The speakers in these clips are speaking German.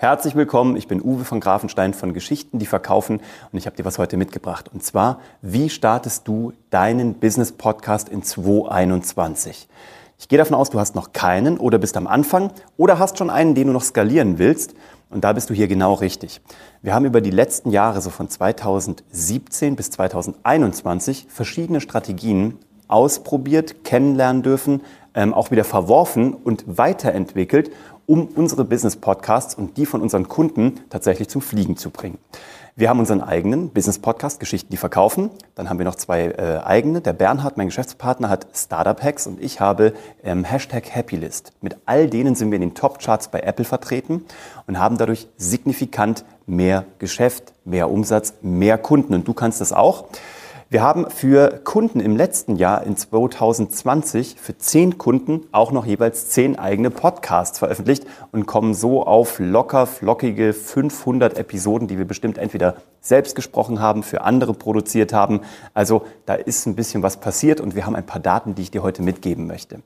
Herzlich willkommen, ich bin Uwe von Grafenstein von Geschichten, die verkaufen und ich habe dir was heute mitgebracht. Und zwar, wie startest du deinen Business Podcast in 2021? Ich gehe davon aus, du hast noch keinen oder bist am Anfang oder hast schon einen, den du noch skalieren willst. Und da bist du hier genau richtig. Wir haben über die letzten Jahre, so von 2017 bis 2021, verschiedene Strategien ausprobiert, kennenlernen dürfen, ähm, auch wieder verworfen und weiterentwickelt, um unsere Business-Podcasts und die von unseren Kunden tatsächlich zum Fliegen zu bringen. Wir haben unseren eigenen Business-Podcast, Geschichten, die verkaufen. Dann haben wir noch zwei äh, eigene. Der Bernhard, mein Geschäftspartner, hat Startup Hacks und ich habe ähm, Hashtag Happylist. Mit all denen sind wir in den Top-Charts bei Apple vertreten und haben dadurch signifikant mehr Geschäft, mehr Umsatz, mehr Kunden. Und du kannst das auch. Wir haben für Kunden im letzten Jahr in 2020 für zehn Kunden auch noch jeweils zehn eigene Podcasts veröffentlicht und kommen so auf locker flockige 500 Episoden, die wir bestimmt entweder selbst gesprochen haben, für andere produziert haben. Also da ist ein bisschen was passiert und wir haben ein paar Daten, die ich dir heute mitgeben möchte.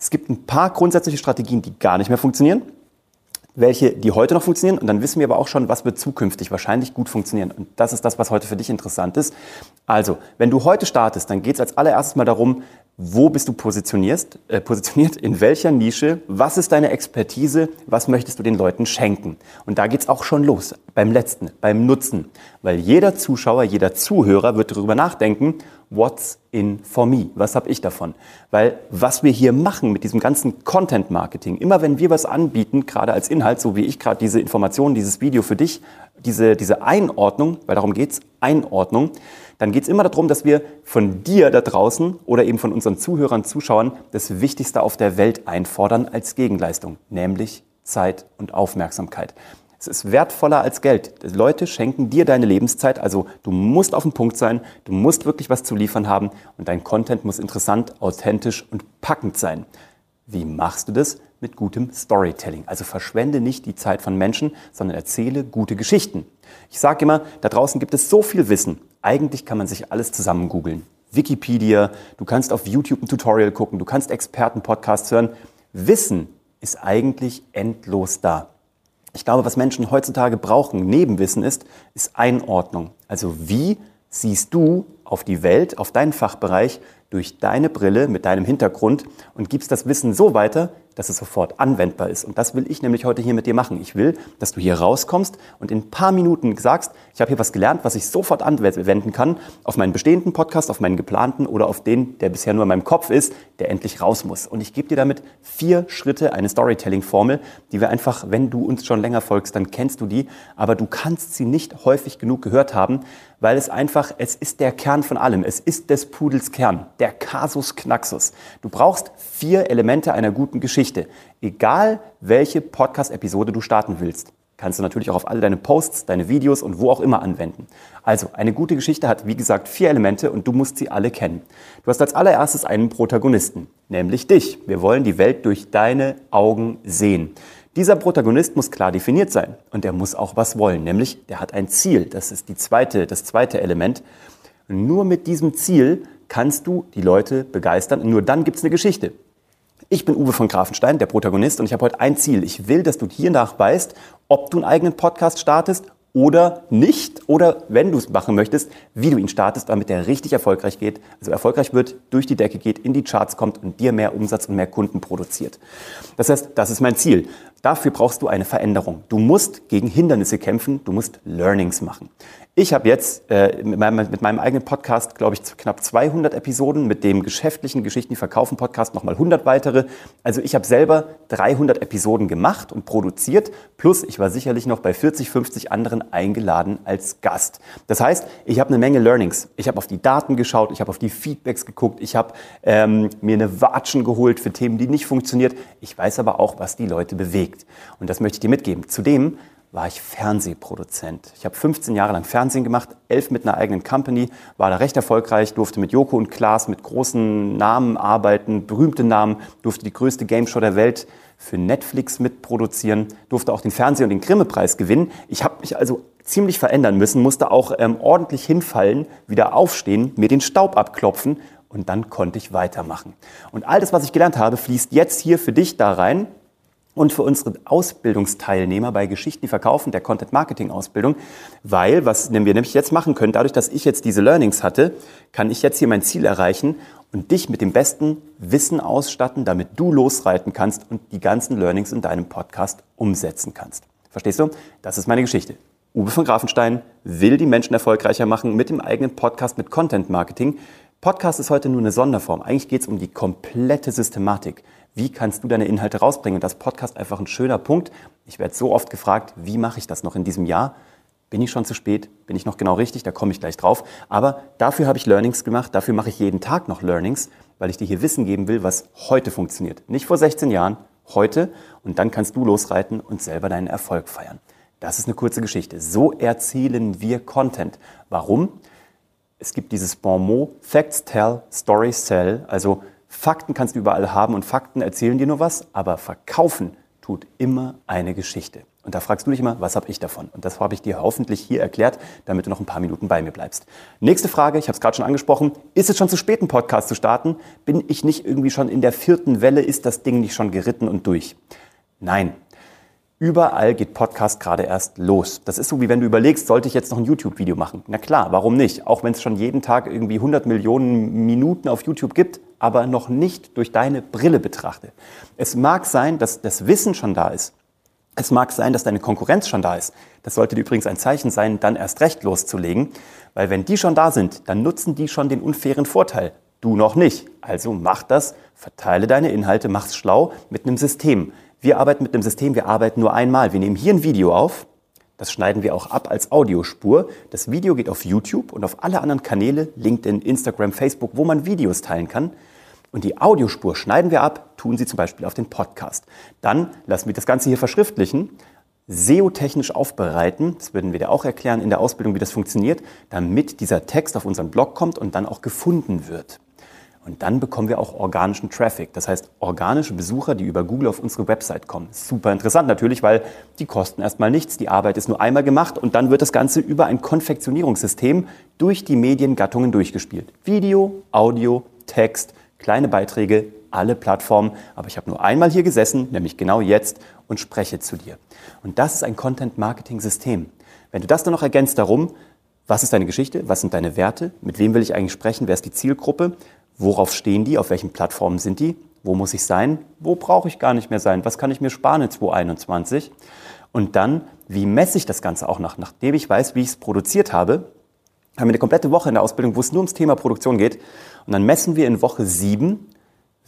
Es gibt ein paar grundsätzliche Strategien, die gar nicht mehr funktionieren welche, die heute noch funktionieren. Und dann wissen wir aber auch schon, was wird zukünftig wahrscheinlich gut funktionieren. Und das ist das, was heute für dich interessant ist. Also, wenn du heute startest, dann geht es als allererstes mal darum, wo bist du positioniert, äh, positioniert, in welcher Nische, was ist deine Expertise, was möchtest du den Leuten schenken. Und da geht's auch schon los, beim letzten, beim Nutzen. Weil jeder Zuschauer, jeder Zuhörer wird darüber nachdenken, what's in for me, was habe ich davon. Weil was wir hier machen mit diesem ganzen Content-Marketing, immer wenn wir was anbieten, gerade als Inhalt, so wie ich gerade diese Informationen, dieses Video für dich, diese, diese Einordnung, weil darum geht's, Einordnung, dann geht es immer darum, dass wir von dir da draußen oder eben von unseren Zuhörern, Zuschauern das Wichtigste auf der Welt einfordern als Gegenleistung, nämlich Zeit und Aufmerksamkeit. Es ist wertvoller als Geld. Leute schenken dir deine Lebenszeit, also du musst auf dem Punkt sein, du musst wirklich was zu liefern haben und dein Content muss interessant, authentisch und packend sein. Wie machst du das? Mit gutem Storytelling. Also verschwende nicht die Zeit von Menschen, sondern erzähle gute Geschichten. Ich sage immer, da draußen gibt es so viel Wissen. Eigentlich kann man sich alles zusammen googeln. Wikipedia, du kannst auf YouTube ein Tutorial gucken, du kannst Experten-Podcasts hören. Wissen ist eigentlich endlos da. Ich glaube, was Menschen heutzutage brauchen, neben Wissen ist, ist Einordnung. Also wie siehst du auf die Welt, auf deinen Fachbereich durch deine Brille mit deinem Hintergrund und gibst das Wissen so weiter, dass es sofort anwendbar ist. Und das will ich nämlich heute hier mit dir machen. Ich will, dass du hier rauskommst und in ein paar Minuten sagst, ich habe hier was gelernt, was ich sofort anwenden kann auf meinen bestehenden Podcast, auf meinen geplanten oder auf den, der bisher nur in meinem Kopf ist, der endlich raus muss. Und ich gebe dir damit vier Schritte, eine Storytelling-Formel, die wir einfach, wenn du uns schon länger folgst, dann kennst du die, aber du kannst sie nicht häufig genug gehört haben, weil es einfach, es ist der Kern von allem. Es ist des Pudels Kern, der Kasus Knaxus. Du brauchst vier Elemente einer guten Geschichte. Egal, welche Podcast-Episode du starten willst. Kannst du natürlich auch auf alle deine Posts, deine Videos und wo auch immer anwenden. Also, eine gute Geschichte hat, wie gesagt, vier Elemente und du musst sie alle kennen. Du hast als allererstes einen Protagonisten, nämlich dich. Wir wollen die Welt durch deine Augen sehen. Dieser Protagonist muss klar definiert sein und er muss auch was wollen, nämlich der hat ein Ziel. Das ist die zweite, das zweite Element. Nur mit diesem Ziel kannst du die Leute begeistern und nur dann gibt es eine Geschichte. Ich bin Uwe von Grafenstein, der Protagonist, und ich habe heute ein Ziel. Ich will, dass du hiernach weißt, ob du einen eigenen Podcast startest oder nicht oder wenn du es machen möchtest, wie du ihn startest, damit der richtig erfolgreich geht, also erfolgreich wird, durch die Decke geht, in die Charts kommt und dir mehr Umsatz und mehr Kunden produziert. Das heißt, das ist mein Ziel. Dafür brauchst du eine Veränderung. Du musst gegen Hindernisse kämpfen, du musst Learnings machen. Ich habe jetzt äh, mit, meinem, mit, meinem, eigenen Podcast, glaube ich, knapp 200 Episoden, mit dem geschäftlichen Geschichten, die verkaufen Podcast nochmal 100 weitere. Also ich habe selber 300 Episoden gemacht und produziert, plus ich war sicherlich noch bei 40, 50 anderen eingeladen als Gast. Das heißt, ich habe eine Menge Learnings. Ich habe auf die Daten geschaut, ich habe auf die Feedbacks geguckt, ich habe ähm, mir eine Watschen geholt für Themen, die nicht funktioniert. Ich weiß aber auch, was die Leute bewegt. Und das möchte ich dir mitgeben. Zudem war ich Fernsehproduzent. Ich habe 15 Jahre lang Fernsehen gemacht, elf mit einer eigenen Company, war da recht erfolgreich, durfte mit Joko und Klaas mit großen Namen arbeiten, berühmte Namen, durfte die größte Gameshow der Welt für Netflix mitproduzieren, durfte auch den Fernseh- und den Grimme-Preis gewinnen. Ich habe mich also ziemlich verändern müssen, musste auch ähm, ordentlich hinfallen, wieder aufstehen, mir den Staub abklopfen und dann konnte ich weitermachen. Und all das, was ich gelernt habe, fließt jetzt hier für dich da rein und für unsere Ausbildungsteilnehmer bei Geschichten, die verkaufen, der Content Marketing Ausbildung, weil was wir nämlich jetzt machen können, dadurch, dass ich jetzt diese Learnings hatte, kann ich jetzt hier mein Ziel erreichen und dich mit dem besten Wissen ausstatten, damit du losreiten kannst und die ganzen Learnings in deinem Podcast umsetzen kannst. Verstehst du? Das ist meine Geschichte. Uwe von Grafenstein will die Menschen erfolgreicher machen mit dem eigenen Podcast mit Content Marketing. Podcast ist heute nur eine Sonderform. Eigentlich geht es um die komplette Systematik. Wie kannst du deine Inhalte rausbringen? Und das Podcast einfach ein schöner Punkt. Ich werde so oft gefragt, wie mache ich das noch in diesem Jahr? Bin ich schon zu spät? Bin ich noch genau richtig? Da komme ich gleich drauf. Aber dafür habe ich Learnings gemacht. Dafür mache ich jeden Tag noch Learnings, weil ich dir hier Wissen geben will, was heute funktioniert. Nicht vor 16 Jahren, heute. Und dann kannst du losreiten und selber deinen Erfolg feiern. Das ist eine kurze Geschichte. So erzielen wir Content. Warum? Es gibt dieses Bon mot, Facts tell, Stories sell. Also Fakten kannst du überall haben und Fakten erzählen dir nur was, aber verkaufen tut immer eine Geschichte. Und da fragst du dich immer, was habe ich davon? Und das habe ich dir hoffentlich hier erklärt, damit du noch ein paar Minuten bei mir bleibst. Nächste Frage, ich habe es gerade schon angesprochen. Ist es schon zu spät, einen Podcast zu starten? Bin ich nicht irgendwie schon in der vierten Welle? Ist das Ding nicht schon geritten und durch? Nein, Überall geht Podcast gerade erst los. Das ist so, wie wenn du überlegst, sollte ich jetzt noch ein YouTube-Video machen? Na klar, warum nicht? Auch wenn es schon jeden Tag irgendwie 100 Millionen Minuten auf YouTube gibt, aber noch nicht durch deine Brille betrachte. Es mag sein, dass das Wissen schon da ist. Es mag sein, dass deine Konkurrenz schon da ist. Das sollte dir übrigens ein Zeichen sein, dann erst recht loszulegen, weil wenn die schon da sind, dann nutzen die schon den unfairen Vorteil. Du noch nicht. Also mach das, verteile deine Inhalte, mach's schlau mit einem System. Wir arbeiten mit einem System, wir arbeiten nur einmal. Wir nehmen hier ein Video auf, das schneiden wir auch ab als Audiospur. Das Video geht auf YouTube und auf alle anderen Kanäle, LinkedIn, Instagram, Facebook, wo man Videos teilen kann. Und die Audiospur schneiden wir ab, tun sie zum Beispiel auf den Podcast. Dann lassen wir das Ganze hier verschriftlichen, SEO-technisch aufbereiten. Das würden wir dir auch erklären in der Ausbildung, wie das funktioniert, damit dieser Text auf unseren Blog kommt und dann auch gefunden wird. Und dann bekommen wir auch organischen Traffic. Das heißt, organische Besucher, die über Google auf unsere Website kommen. Super interessant natürlich, weil die kosten erstmal nichts. Die Arbeit ist nur einmal gemacht und dann wird das Ganze über ein Konfektionierungssystem durch die Mediengattungen durchgespielt. Video, Audio, Text, kleine Beiträge, alle Plattformen. Aber ich habe nur einmal hier gesessen, nämlich genau jetzt, und spreche zu dir. Und das ist ein Content-Marketing-System. Wenn du das dann noch ergänzt darum, was ist deine Geschichte? Was sind deine Werte? Mit wem will ich eigentlich sprechen? Wer ist die Zielgruppe? Worauf stehen die? Auf welchen Plattformen sind die? Wo muss ich sein? Wo brauche ich gar nicht mehr sein? Was kann ich mir sparen in 2021? Und dann, wie messe ich das Ganze auch nach? Nachdem ich weiß, wie ich es produziert habe, haben wir eine komplette Woche in der Ausbildung, wo es nur ums Thema Produktion geht. Und dann messen wir in Woche sieben,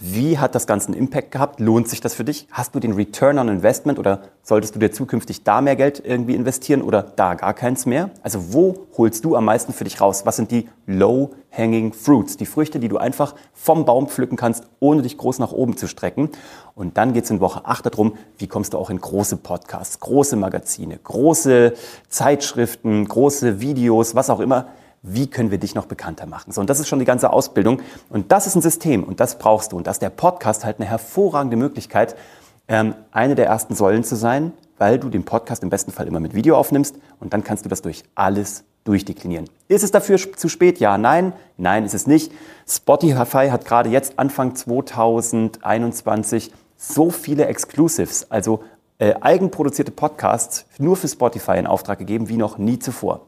wie hat das Ganze einen Impact gehabt? Lohnt sich das für dich? Hast du den Return on Investment oder solltest du dir zukünftig da mehr Geld irgendwie investieren oder da gar keins mehr? Also wo holst du am meisten für dich raus? Was sind die Low-Hanging Fruits? Die Früchte, die du einfach vom Baum pflücken kannst, ohne dich groß nach oben zu strecken. Und dann geht es in Woche 8 darum, wie kommst du auch in große Podcasts, große Magazine, große Zeitschriften, große Videos, was auch immer wie können wir dich noch bekannter machen? So, und das ist schon die ganze Ausbildung. Und das ist ein System und das brauchst du. Und das ist der Podcast halt eine hervorragende Möglichkeit, ähm, eine der ersten Säulen zu sein, weil du den Podcast im besten Fall immer mit Video aufnimmst und dann kannst du das durch alles durchdeklinieren. Ist es dafür zu spät? Ja, nein. Nein, ist es nicht. Spotify hat gerade jetzt Anfang 2021 so viele Exclusives, also äh, eigenproduzierte Podcasts nur für Spotify in Auftrag gegeben wie noch nie zuvor.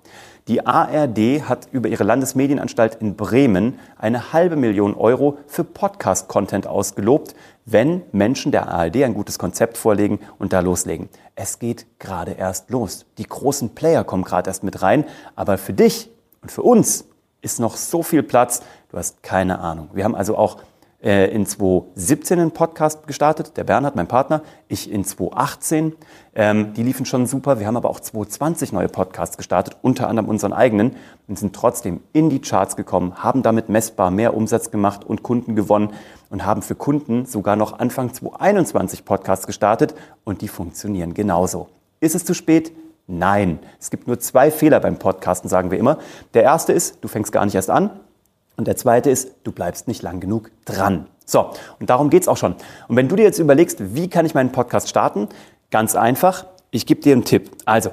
Die ARD hat über ihre Landesmedienanstalt in Bremen eine halbe Million Euro für Podcast-Content ausgelobt, wenn Menschen der ARD ein gutes Konzept vorlegen und da loslegen. Es geht gerade erst los. Die großen Player kommen gerade erst mit rein, aber für dich und für uns ist noch so viel Platz, du hast keine Ahnung. Wir haben also auch äh, in 2017 einen Podcast gestartet, der Bernhard, mein Partner, ich in 2018. Ähm, die liefen schon super. Wir haben aber auch 2020 neue Podcasts gestartet, unter anderem unseren eigenen und sind trotzdem in die Charts gekommen, haben damit messbar mehr Umsatz gemacht und Kunden gewonnen und haben für Kunden sogar noch Anfang 2021 Podcasts gestartet und die funktionieren genauso. Ist es zu spät? Nein. Es gibt nur zwei Fehler beim Podcasten, sagen wir immer. Der erste ist, du fängst gar nicht erst an. Und der zweite ist, du bleibst nicht lang genug dran. So, und darum geht's auch schon. Und wenn du dir jetzt überlegst, wie kann ich meinen Podcast starten? Ganz einfach, ich gebe dir einen Tipp. Also,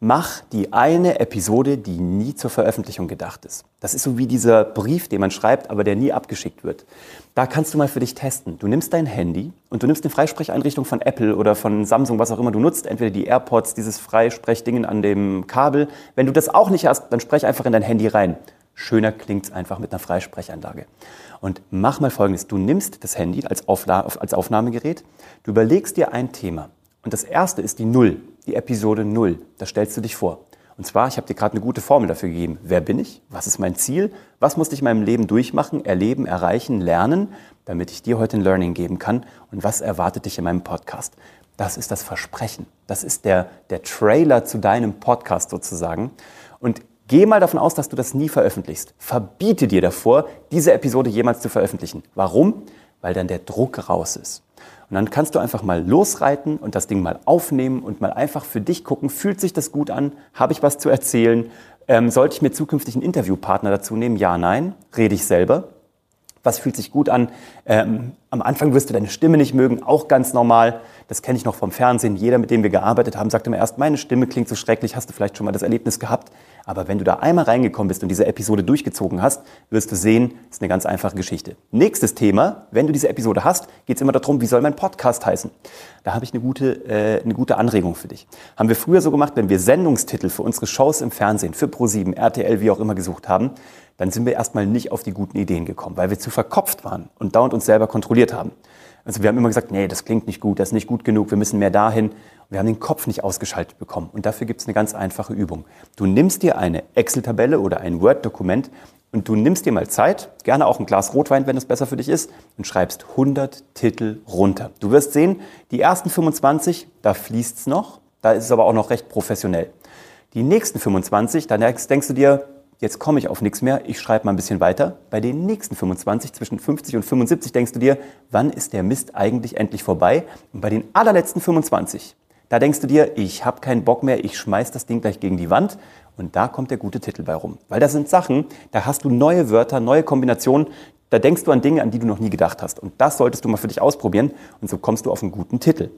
Mach die eine Episode, die nie zur Veröffentlichung gedacht ist. Das ist so wie dieser Brief, den man schreibt, aber der nie abgeschickt wird. Da kannst du mal für dich testen. Du nimmst dein Handy und du nimmst eine Freisprecheinrichtung von Apple oder von Samsung, was auch immer du nutzt, entweder die AirPods, dieses Freisprechdingen an dem Kabel. Wenn du das auch nicht hast, dann sprech einfach in dein Handy rein. Schöner klingt's einfach mit einer Freisprechanlage. Und mach mal Folgendes. Du nimmst das Handy als, Aufla als Aufnahmegerät, du überlegst dir ein Thema. Und das erste ist die Null, die Episode Null. Da stellst du dich vor. Und zwar, ich habe dir gerade eine gute Formel dafür gegeben. Wer bin ich? Was ist mein Ziel? Was muss ich in meinem Leben durchmachen, erleben, erreichen, lernen, damit ich dir heute ein Learning geben kann? Und was erwartet dich in meinem Podcast? Das ist das Versprechen. Das ist der, der Trailer zu deinem Podcast sozusagen. Und Geh mal davon aus, dass du das nie veröffentlichst. Verbiete dir davor, diese Episode jemals zu veröffentlichen. Warum? Weil dann der Druck raus ist. Und dann kannst du einfach mal losreiten und das Ding mal aufnehmen und mal einfach für dich gucken, fühlt sich das gut an? Habe ich was zu erzählen? Ähm, sollte ich mir zukünftig einen Interviewpartner dazu nehmen? Ja, nein. Rede ich selber? Was fühlt sich gut an? Ähm, am Anfang wirst du deine Stimme nicht mögen, auch ganz normal. Das kenne ich noch vom Fernsehen. Jeder, mit dem wir gearbeitet haben, sagt immer erst, meine Stimme klingt so schrecklich. Hast du vielleicht schon mal das Erlebnis gehabt? Aber wenn du da einmal reingekommen bist und diese Episode durchgezogen hast, wirst du sehen, ist eine ganz einfache Geschichte. Nächstes Thema, wenn du diese Episode hast, geht es immer darum, wie soll mein Podcast heißen? Da habe ich eine gute, äh, eine gute Anregung für dich. Haben wir früher so gemacht, wenn wir Sendungstitel für unsere Shows im Fernsehen, für Pro7, RTL, wie auch immer gesucht haben, dann sind wir erstmal nicht auf die guten Ideen gekommen, weil wir zu verkopft waren und dauernd uns selber kontrolliert haben. Also wir haben immer gesagt, nee, das klingt nicht gut, das ist nicht gut genug, wir müssen mehr dahin. Wir haben den Kopf nicht ausgeschaltet bekommen. Und dafür gibt es eine ganz einfache Übung. Du nimmst dir eine Excel-Tabelle oder ein Word-Dokument und du nimmst dir mal Zeit, gerne auch ein Glas Rotwein, wenn es besser für dich ist, und schreibst 100 Titel runter. Du wirst sehen, die ersten 25, da fließt es noch, da ist es aber auch noch recht professionell. Die nächsten 25, dann denkst du dir, jetzt komme ich auf nichts mehr, ich schreibe mal ein bisschen weiter. Bei den nächsten 25, zwischen 50 und 75, denkst du dir, wann ist der Mist eigentlich endlich vorbei? Und bei den allerletzten 25, da denkst du dir, ich habe keinen Bock mehr, ich schmeiß das Ding gleich gegen die Wand. Und da kommt der gute Titel bei rum. Weil das sind Sachen, da hast du neue Wörter, neue Kombinationen, da denkst du an Dinge, an die du noch nie gedacht hast. Und das solltest du mal für dich ausprobieren und so kommst du auf einen guten Titel.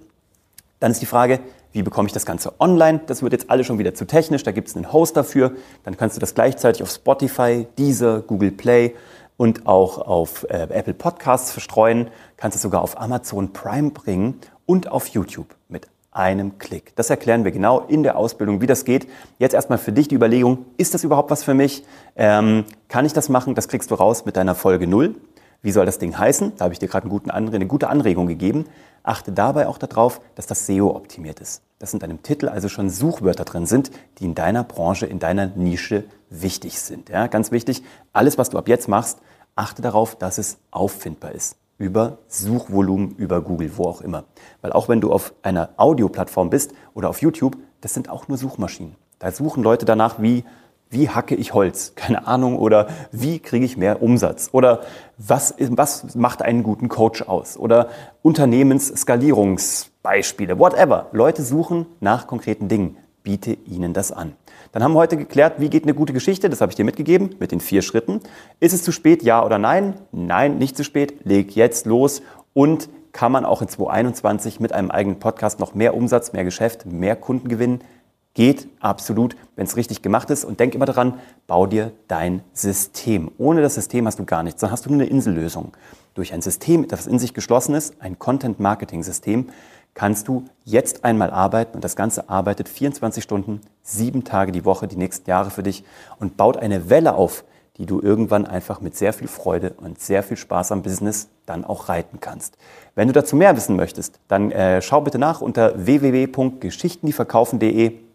Dann ist die Frage, wie bekomme ich das Ganze online? Das wird jetzt alles schon wieder zu technisch, da gibt es einen Host dafür. Dann kannst du das gleichzeitig auf Spotify, Deezer, Google Play und auch auf äh, Apple Podcasts verstreuen. Kannst es sogar auf Amazon Prime bringen und auf YouTube mit einem Klick. Das erklären wir genau in der Ausbildung, wie das geht. Jetzt erstmal für dich die Überlegung, ist das überhaupt was für mich? Ähm, kann ich das machen? Das kriegst du raus mit deiner Folge 0. Wie soll das Ding heißen? Da habe ich dir gerade eine gute Anregung gegeben. Achte dabei auch darauf, dass das SEO optimiert ist. Dass in deinem Titel also schon Suchwörter drin sind, die in deiner Branche, in deiner Nische wichtig sind. Ja, ganz wichtig, alles, was du ab jetzt machst, achte darauf, dass es auffindbar ist. Über Suchvolumen, über Google, wo auch immer. Weil auch wenn du auf einer Audioplattform bist oder auf YouTube, das sind auch nur Suchmaschinen. Da suchen Leute danach, wie wie hacke ich Holz? Keine Ahnung. Oder wie kriege ich mehr Umsatz? Oder was, was macht einen guten Coach aus? Oder Unternehmensskalierungsbeispiele, whatever. Leute suchen nach konkreten Dingen. Biete ihnen das an. Dann haben wir heute geklärt, wie geht eine gute Geschichte. Das habe ich dir mitgegeben mit den vier Schritten. Ist es zu spät? Ja oder nein? Nein, nicht zu spät. Leg jetzt los und kann man auch in 2021 mit einem eigenen Podcast noch mehr Umsatz, mehr Geschäft, mehr Kunden gewinnen? Geht absolut, wenn es richtig gemacht ist. Und denk immer daran, bau dir dein System. Ohne das System hast du gar nichts. Dann hast du nur eine Insellösung. Durch ein System, das in sich geschlossen ist, ein Content-Marketing-System, kannst du jetzt einmal arbeiten und das Ganze arbeitet 24 Stunden, sieben Tage die Woche, die nächsten Jahre für dich und baut eine Welle auf, die du irgendwann einfach mit sehr viel Freude und sehr viel Spaß am Business dann auch reiten kannst. Wenn du dazu mehr wissen möchtest, dann äh, schau bitte nach unter www.geschichtendieverkaufen.de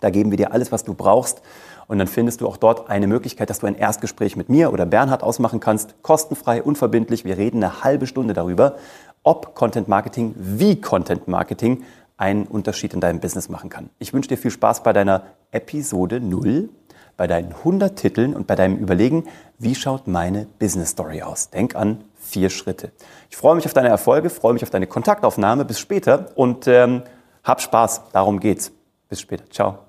da geben wir dir alles, was du brauchst. Und dann findest du auch dort eine Möglichkeit, dass du ein Erstgespräch mit mir oder Bernhard ausmachen kannst. Kostenfrei, unverbindlich. Wir reden eine halbe Stunde darüber, ob Content Marketing, wie Content Marketing einen Unterschied in deinem Business machen kann. Ich wünsche dir viel Spaß bei deiner Episode 0, bei deinen 100 Titeln und bei deinem Überlegen, wie schaut meine Business Story aus. Denk an vier Schritte. Ich freue mich auf deine Erfolge, freue mich auf deine Kontaktaufnahme. Bis später und ähm, hab Spaß. Darum geht's. Bis später. Ciao.